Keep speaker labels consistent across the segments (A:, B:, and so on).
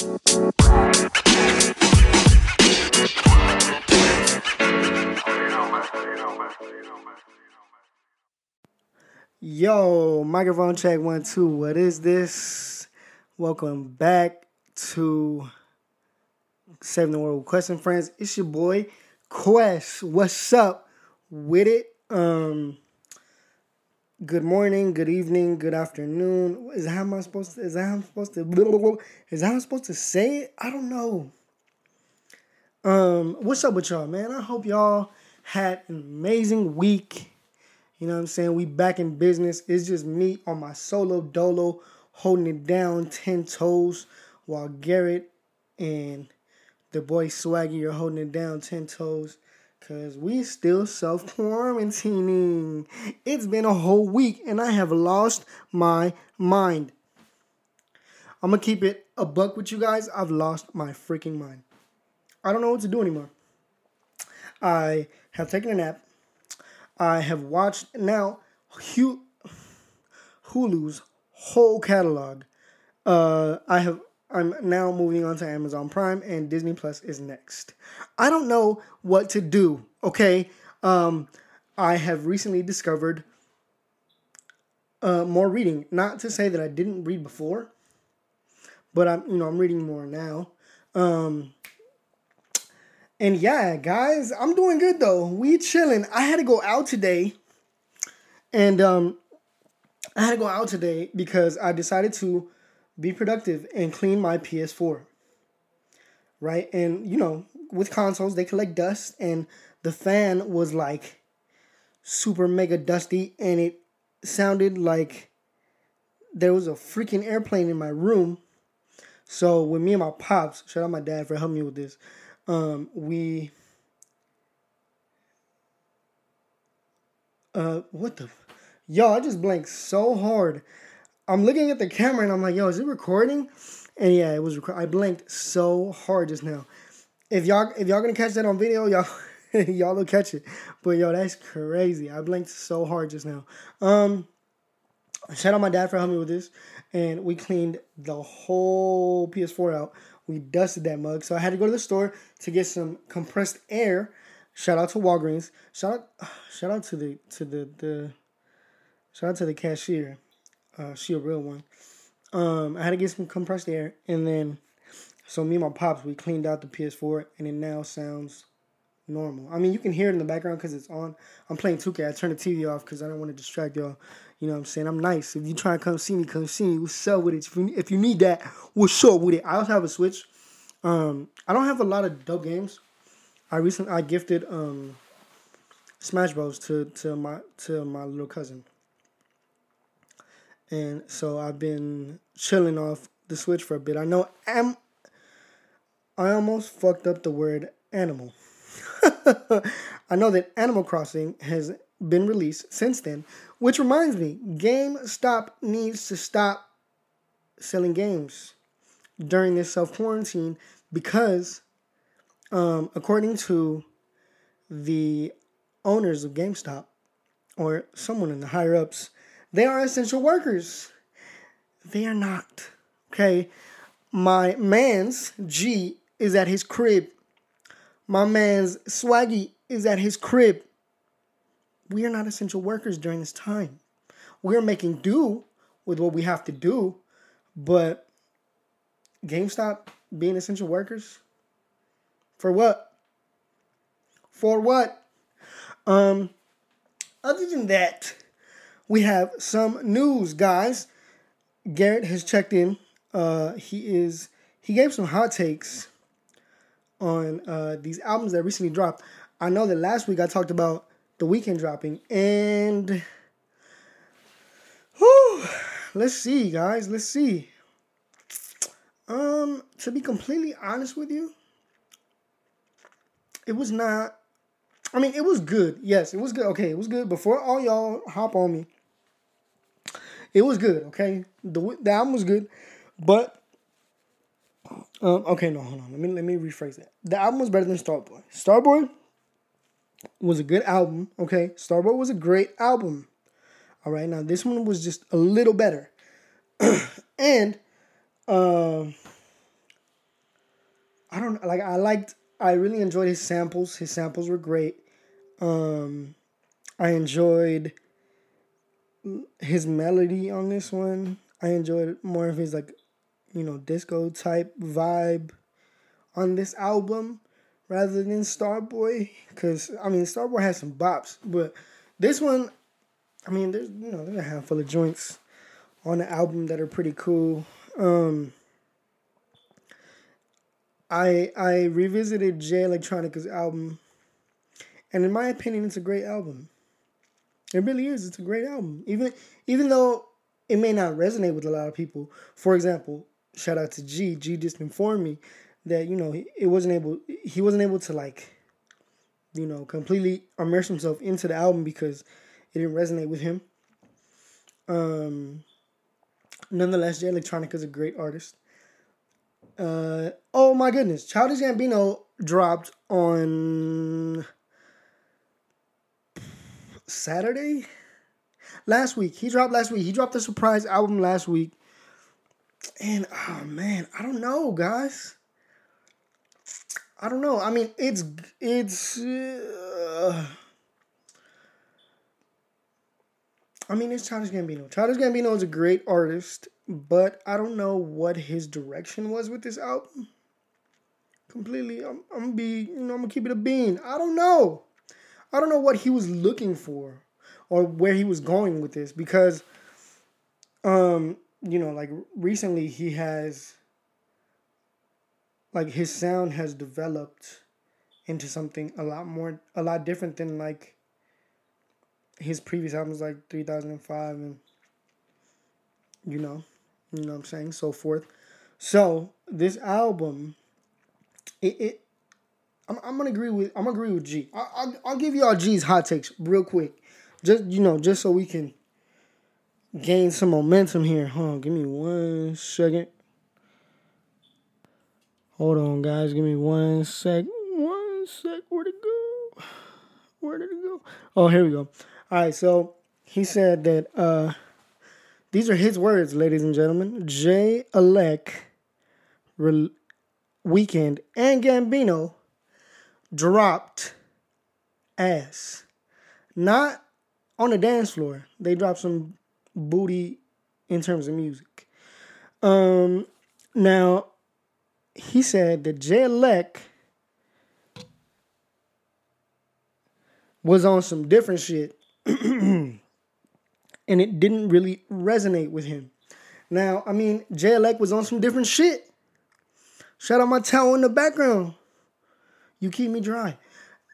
A: Yo, microphone check one, two. What is this? Welcome back to Saving the World with Question Friends. It's your boy Quest. What's up with it? Um good morning, good evening, good afternoon. Is that how am I supposed to is that how I'm supposed to is that how I'm supposed to say it? I don't know. Um, what's up with y'all, man? I hope y'all had an amazing week you know what I'm saying? We back in business. It's just me on my solo dolo holding it down 10 toes while Garrett and the boy Swaggy are holding it down 10 toes because we still self quarantining. It's been a whole week and I have lost my mind. I'm to keep it a buck with you guys. I've lost my freaking mind. I don't know what to do anymore. I have taken a nap. I have watched now Hulu's whole catalog. Uh, I have. I'm now moving on to Amazon Prime and Disney Plus is next. I don't know what to do. Okay, um, I have recently discovered uh, more reading. Not to say that I didn't read before, but I'm you know I'm reading more now. Um, and yeah, guys, I'm doing good though. We chilling. I had to go out today, and um, I had to go out today because I decided to be productive and clean my PS4. Right, and you know, with consoles, they collect dust, and the fan was like super mega dusty, and it sounded like there was a freaking airplane in my room. So with me and my pops, shout out my dad for helping me with this um, we uh what the yo I just blanked so hard. I'm looking at the camera and I'm like, yo, is it recording? And yeah, it was. Rec- I blinked so hard just now. If y'all if y'all gonna catch that on video, y'all y'all will catch it. But yo, that's crazy. I blinked so hard just now. Um, shout out my dad for helping me with this, and we cleaned the whole PS4 out. We dusted that mug. So I had to go to the store to get some compressed air. Shout out to Walgreens. Shout out shout out to the to the the shout out to the cashier. Uh, she a real one. Um, I had to get some compressed air and then so me and my pops we cleaned out the PS4 and it now sounds normal. I mean, you can hear it in the background because it's on. I'm playing 2K. I turned the TV off because I don't want to distract y'all. You know what I'm saying? I'm nice. If you try to come see me, come see me. What's up with it? If you, if you need that, what's up with it? I also have a Switch. Um, I don't have a lot of dope games. I recently I gifted um, Smash Bros to to my to my little cousin, and so I've been chilling off the Switch for a bit. I know am I almost fucked up the word animal. I know that Animal Crossing has been released since then, which reminds me, GameStop needs to stop selling games during this self quarantine because, um, according to the owners of GameStop or someone in the higher ups, they are essential workers. They are not. Okay. My man's G is at his crib. My man's Swaggy is at his crib. We are not essential workers during this time. We're making do with what we have to do, but GameStop being essential workers for what? For what? Um other than that, we have some news, guys. Garrett has checked in. Uh he is he gave some hot takes on uh these albums that recently dropped. I know that last week I talked about the Weeknd dropping and whew, let's see guys, let's see. Um, to be completely honest with you, it was not. I mean, it was good. Yes, it was good. Okay, it was good. Before all y'all hop on me, it was good. Okay, the the album was good, but um, okay, no, hold on. Let me let me rephrase that. The album was better than Starboy. Starboy was a good album. Okay, Starboy was a great album. All right, now this one was just a little better, and um, I don't like I liked I really enjoyed his samples. His samples were great. Um I enjoyed his melody on this one. I enjoyed more of his like, you know, disco type vibe on this album rather than Starboy. Cause I mean Starboy has some bops, but this one, I mean, there's you know, there's a handful of joints on the album that are pretty cool. Um I I revisited Jay Electronica's album, and in my opinion, it's a great album. It really is. It's a great album. Even even though it may not resonate with a lot of people. For example, shout out to G. G just informed me that you know it wasn't able he wasn't able to like you know completely immerse himself into the album because it didn't resonate with him. Um. Nonetheless, Jay Electronica is a great artist. Uh, oh my goodness, Childish Gambino dropped on Saturday last week. He dropped last week. He dropped a surprise album last week. And oh man, I don't know, guys. I don't know. I mean, it's it's uh, I mean, it's Childish Gambino. Childish Gambino is a great artist but I don't know what his direction was with this album. Completely, I'm, I'm gonna be, you know, I'm gonna keep it a bean. I don't know. I don't know what he was looking for or where he was going with this because, um, you know, like recently he has, like his sound has developed into something a lot more, a lot different than like his previous albums, like 3005 and, you know, you know what I'm saying? So forth. So this album, it, it I'm, I'm gonna agree with I'm gonna agree with G. I, I'll, I'll give y'all G's hot takes real quick, just you know, just so we can gain some momentum here. Hold on, give me one second. Hold on, guys. Give me one sec. One sec. Where'd it go? Where did it go? Oh, here we go. All right. So he said that uh these are his words, ladies and gentlemen. Jay Elec, Re- Weeknd, and Gambino dropped ass. Not on the dance floor. They dropped some booty in terms of music. Um, now, he said that Jay Elec was on some different shit. and it didn't really resonate with him. Now, I mean, Jay Elect was on some different shit. Shout out my towel in the background. You keep me dry.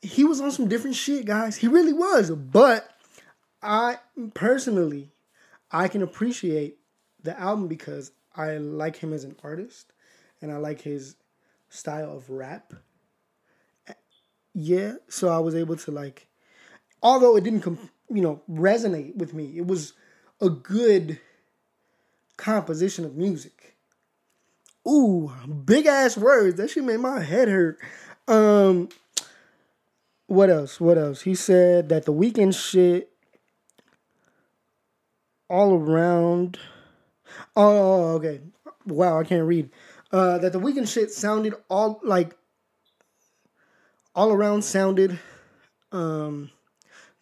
A: He was on some different shit, guys. He really was. But I personally, I can appreciate the album because I like him as an artist and I like his style of rap. Yeah, so I was able to like, although it didn't you know, resonate with me. It was a good composition of music. Ooh, big ass words. That shit made my head hurt. Um what else? What else? He said that the Weeknd shit all around Oh, okay. Wow, I can't read. Uh that the Weeknd shit sounded all like all around sounded um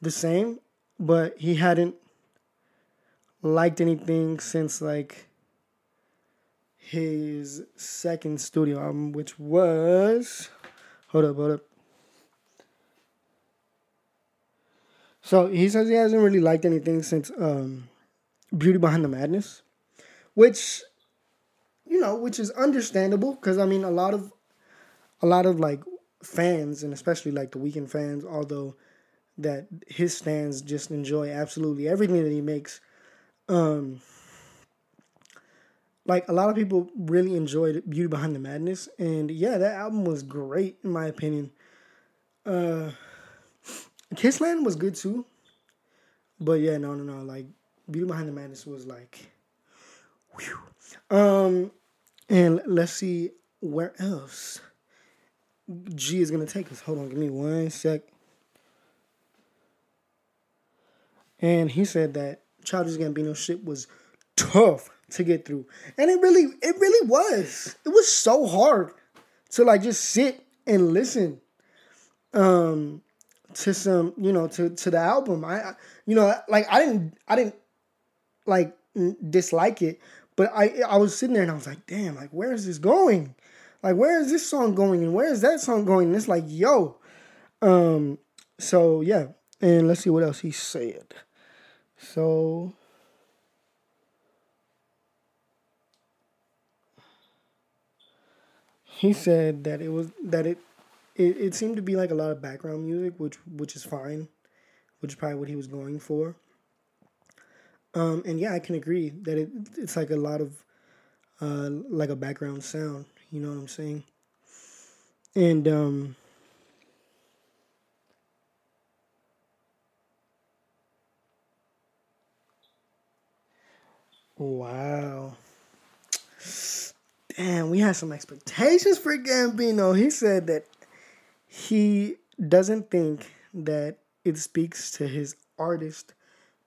A: the same but he hadn't liked anything since like his second studio album, which was hold up, hold up. So he says he hasn't really liked anything since um, Beauty Behind the Madness, which you know, which is understandable because I mean a lot of a lot of like fans and especially like the Weeknd fans, although that his fans just enjoy absolutely everything that he makes. Um, like a lot of people really enjoyed Beauty Behind the Madness, and yeah, that album was great in my opinion. Uh, Kissland was good too, but yeah, no, no, no. Like Beauty Behind the Madness was like, whew. Um, and let's see where else G is gonna take us. Hold on, give me one sec. and he said that Childish Gambino shit was tough to get through, and it really, it really was. It was so hard to like just sit and listen um to some you know to to the album. I you know like i didn't i didn't like dislike it but i i was sitting there and i was like damn like where is this going? Like where is this song going? And where is that song going? And it's like yo. Um so yeah. And let's see what else he said. So he said that it was that it, it it seemed to be like a lot of background music, which which is fine, which is probably what he was going for. Um, and yeah, I can agree that it it's like a lot of uh, like a background sound. You know what I'm saying? And um, wow damn, we had some expectations for Gambino. He said that he doesn't think that it speaks to his artist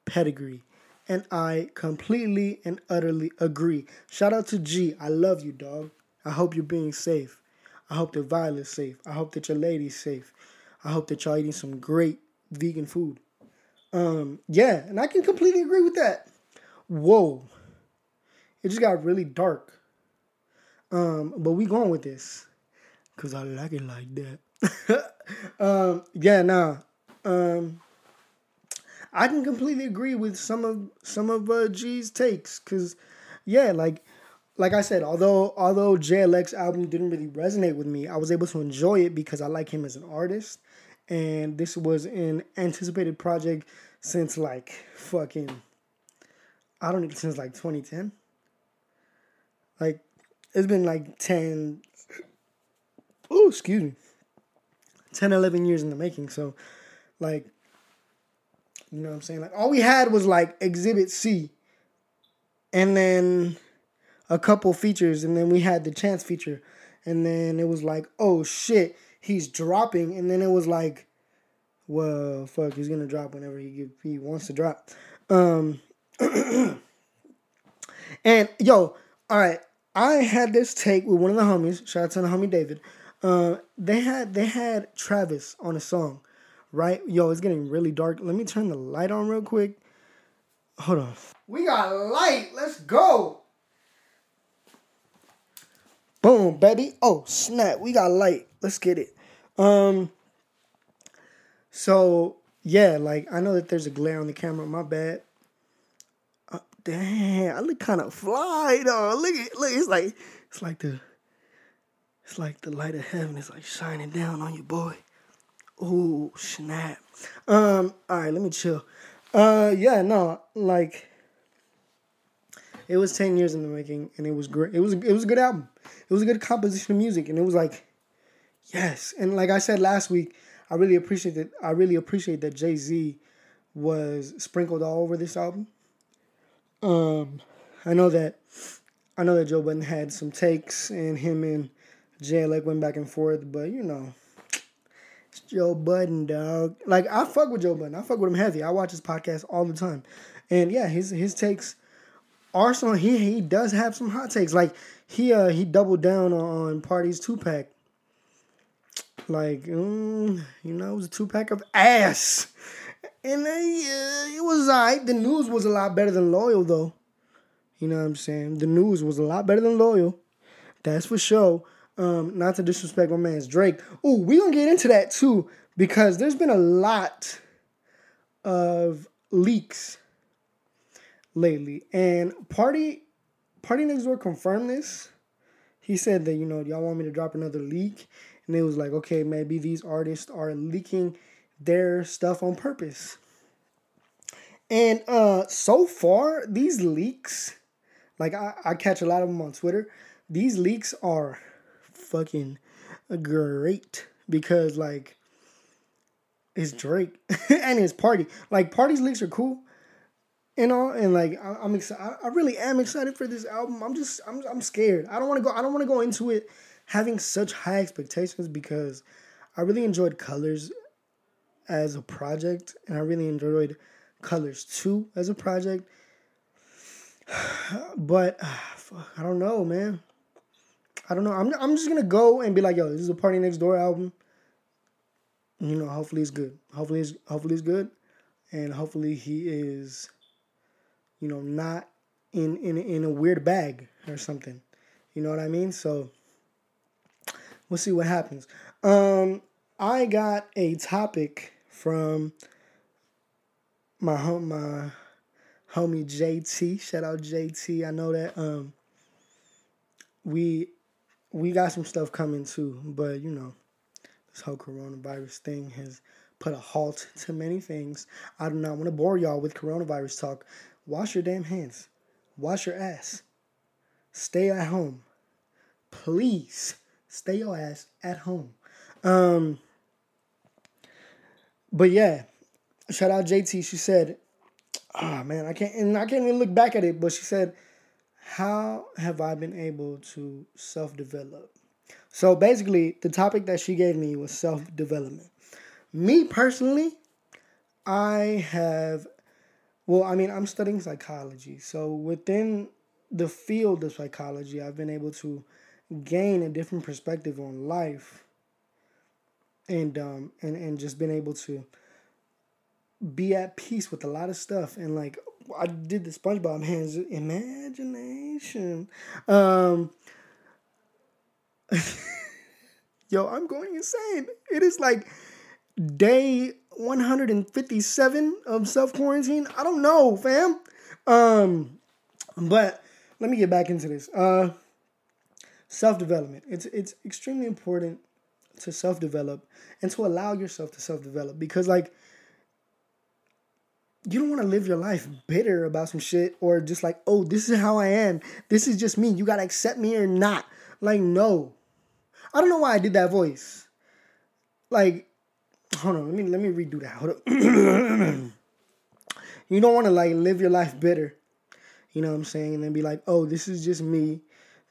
A: pedigree. And I completely and utterly agree. Shout out to G. I love you, dog. I hope you're being safe. I hope that Violet's safe. I hope that your lady's safe. I hope that y'all eating some great vegan food. Um, yeah, and I can completely agree with that. Whoa. It just got really dark. Um, but we going with this because I like it like that. um, yeah, nah. Um, I can completely agree with some of some of uh, G's takes because, yeah, like like I said, although although JLX album didn't really resonate with me, I was able to enjoy it because I like him as an artist, and this was an anticipated project since like fucking I don't know since like 2010. Like it's been like 10 oh excuse me 10 11 years in the making so like you know what i'm saying? Like all we had was like exhibit c and then a couple features and then we had the chance feature and then it was like oh shit he's dropping and then it was like well fuck he's gonna drop whenever he he wants to drop. Um and yo all right I had this take with one of the homies. Shout out to the homie David. Uh, they had they had Travis on a song, right? Yo, it's getting really dark. Let me turn the light on real quick. Hold on. We got light. Let's go. Boom, baby. Oh, snap. We got light. Let's get it. Um so yeah, like I know that there's a glare on the camera, my bad. Damn, I look kind of fly though. Look at look, it's like it's like the it's like the light of heaven is like shining down on you, boy. Oh snap. Um, all right, let me chill. Uh, yeah, no, like it was ten years in the making, and it was great. It was it was a good album. It was a good composition of music, and it was like, yes. And like I said last week, I really appreciate that. I really appreciate that Jay Z was sprinkled all over this album. Um, I know that I know that Joe Budden had some takes, and him and Jay like went back and forth. But you know, it's Joe Budden, dog. Like I fuck with Joe Budden. I fuck with him heavy. I watch his podcast all the time, and yeah, his his takes some. He he does have some hot takes. Like he uh he doubled down on Party's two pack. Like mm, you know, it was a two pack of ass. And uh, it was alright. The news was a lot better than loyal though. You know what I'm saying? The news was a lot better than loyal. That's for sure. Um, not to disrespect my man's Drake. Oh, we gonna get into that too because there's been a lot of leaks lately, and Party Party Next Door confirmed this. He said that you know y'all want me to drop another leak, and it was like okay maybe these artists are leaking their stuff on purpose. And uh so far, these leaks, like I, I catch a lot of them on Twitter, these leaks are fucking great because like it's Drake and his party. Like parties leaks are cool. You know, and like I, am excited. I really am excited for this album. I'm just I'm I'm scared. I don't want to go. I don't want to go into it having such high expectations because I really enjoyed Colours as a project, and I really enjoyed Colours 2 as a project. But I don't know, man. I don't know. I'm I'm just gonna go and be like, yo, this is a Party Next Door album. You know, hopefully it's good. Hopefully it's hopefully it's good, and hopefully he is, you know, not in in in a weird bag or something. You know what I mean? So we'll see what happens. Um, I got a topic from my home my homie JT. Shout out JT. I know that um we we got some stuff coming too, but you know, this whole coronavirus thing has put a halt to many things. I do not want to bore y'all with coronavirus talk. Wash your damn hands. Wash your ass. Stay at home. Please stay your ass at home. Um but yeah, shout out JT. She said, "Ah oh, man, I can't and I can't even look back at it." But she said, "How have I been able to self develop?" So basically, the topic that she gave me was self development. Me personally, I have, well, I mean, I'm studying psychology. So within the field of psychology, I've been able to gain a different perspective on life and um and and just been able to be at peace with a lot of stuff and like I did the SpongeBob hands imagination. Um Yo, I'm going insane. It is like day 157 of self quarantine. I don't know, fam. Um but let me get back into this. Uh self development. It's it's extremely important to self develop and to allow yourself to self develop because like you don't want to live your life bitter about some shit or just like, oh, this is how I am. This is just me. You gotta accept me or not. Like, no. I don't know why I did that voice. Like, hold on, let me let me redo that. Hold on. you don't want to like live your life bitter. You know what I'm saying? And then be like, oh, this is just me.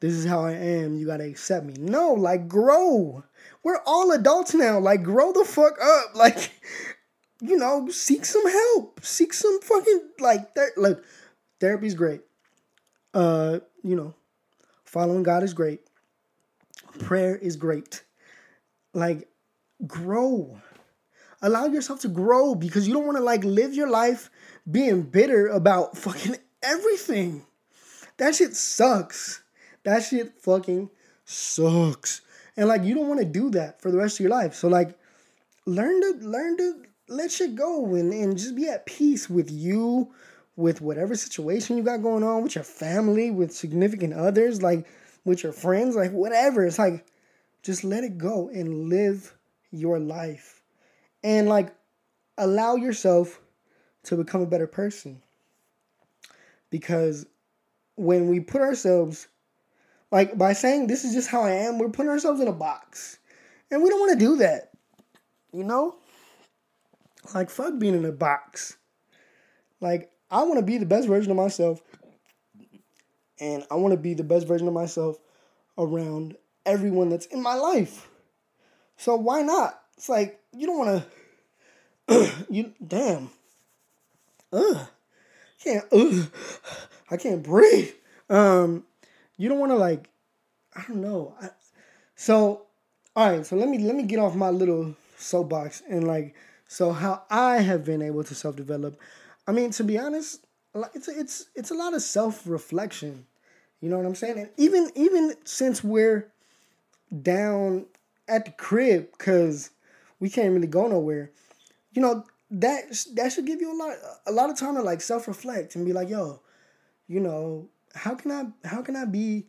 A: This is how I am. You gotta accept me. No, like grow. We're all adults now. Like, grow the fuck up. Like, you know, seek some help. Seek some fucking like ther- look, therapy's great. Uh, you know, following God is great. Prayer is great. Like, grow. Allow yourself to grow because you don't want to like live your life being bitter about fucking everything. That shit sucks. That shit fucking sucks. And like you don't want to do that for the rest of your life. So like learn to learn to let shit go and, and just be at peace with you, with whatever situation you got going on, with your family, with significant others, like with your friends, like whatever. It's like just let it go and live your life. And like allow yourself to become a better person. Because when we put ourselves like by saying this is just how I am, we're putting ourselves in a box. And we don't want to do that. You know? Like, fuck being in a box. Like, I want to be the best version of myself. And I want to be the best version of myself around everyone that's in my life. So why not? It's like, you don't want to. you damn. Ugh. Can't. Ugh. I can't breathe. Um, you don't want to like. I don't know. I, so, all right. So let me let me get off my little soapbox and like so how I have been able to self develop. I mean, to be honest, it's it's it's a lot of self reflection. You know what I'm saying? And even even since we're down at the crib because we can't really go nowhere, you know that that should give you a lot a lot of time to like self reflect and be like, yo, you know, how can I how can I be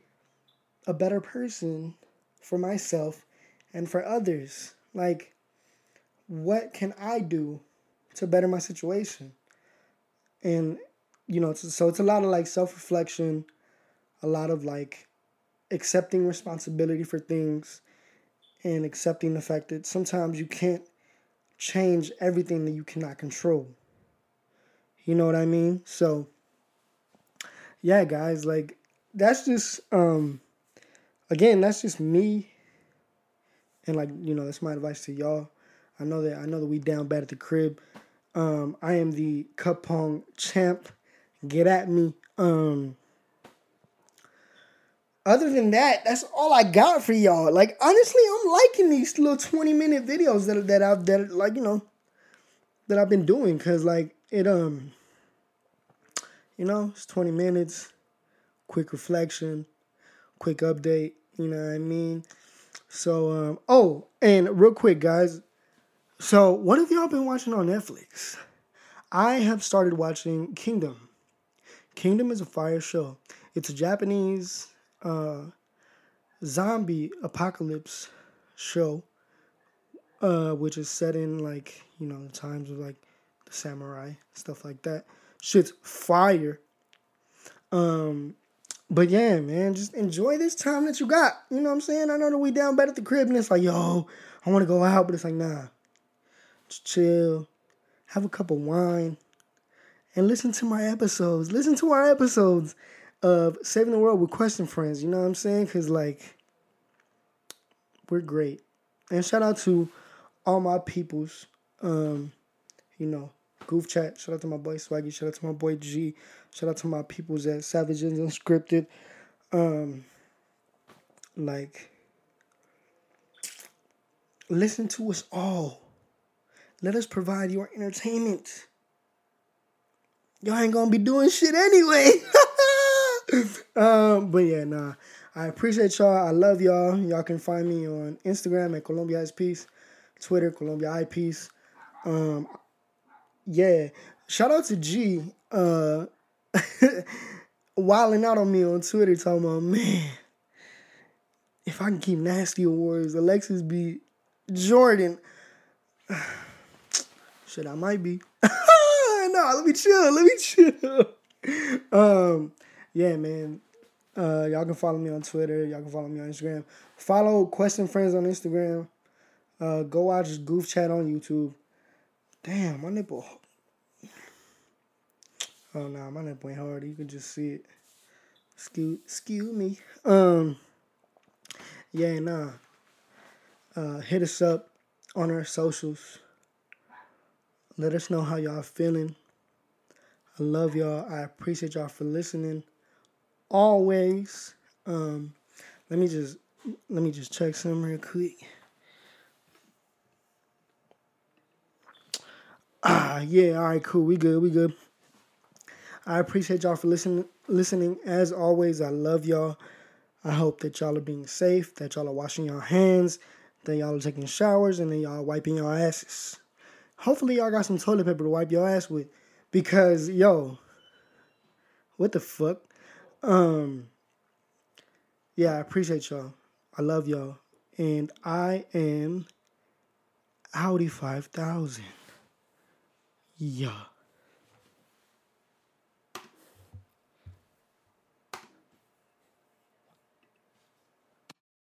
A: a better person for myself and for others? Like what can I do to better my situation? And you know, so it's a lot of like self-reflection, a lot of like accepting responsibility for things and accepting the fact that sometimes you can't change everything that you cannot control. You know what I mean? So yeah, guys, like that's just um again, that's just me and like, you know, that's my advice to y'all. I know that I know that we down bad at the crib. Um, I am the cup pong champ. Get at me. Um, other than that, that's all I got for y'all. Like honestly, I'm liking these little 20 minute videos that that I've that like you know that I've been doing because like it um you know it's 20 minutes, quick reflection, quick update. You know what I mean? So um oh and real quick guys, so what have y'all been watching on Netflix? I have started watching Kingdom. Kingdom is a fire show. It's a Japanese uh, zombie apocalypse show, uh, which is set in like you know the times of like the samurai stuff like that. Shit's fire. Um, but yeah, man, just enjoy this time that you got. You know what I'm saying? I know that we down bad at the crib and it's like, yo, I want to go out, but it's like, nah, just chill, have a cup of wine, and listen to my episodes. Listen to our episodes of saving the world with question friends. You know what I'm saying? Because like we're great. And shout out to all my peoples. Um, you know, Goof Chat. Shout out to my boy Swaggy. Shout out to my boy G. Shout out to my peoples at Savages Unscripted. Um, like, listen to us all. Let us provide your entertainment. Y'all ain't gonna be doing shit anyway. um, but yeah, nah. I appreciate y'all. I love y'all. Y'all can find me on Instagram at Colombia Ice Peace, Twitter Colombia I Peace. Um, yeah. Shout out to G. Uh, wilding out on me on Twitter, talking about man. If I can keep nasty awards, Alexis be Jordan. Shit, I might be. no, let me chill. Let me chill. um, yeah, man. Uh, y'all can follow me on Twitter. Y'all can follow me on Instagram. Follow Question Friends on Instagram. Uh, go watch Goof Chat on YouTube. Damn, my nipple. Oh no, nah, my nipple ain't hard. You can just see it. Excuse, excuse me. Um, yeah, nah. Uh, hit us up on our socials. Let us know how y'all feeling. I love y'all. I appreciate y'all for listening always. Um, let me just let me just check some real quick. Ah, yeah, all right, cool. We good, we good. I appreciate y'all for listening listening. As always, I love y'all. I hope that y'all are being safe, that y'all are washing your hands, that y'all are taking showers, and then y'all are wiping your asses. Hopefully y'all got some toilet paper to wipe your ass with. Because yo, what the fuck? Um, yeah, I appreciate y'all. I love y'all. And I am Audi 5000. Yeah.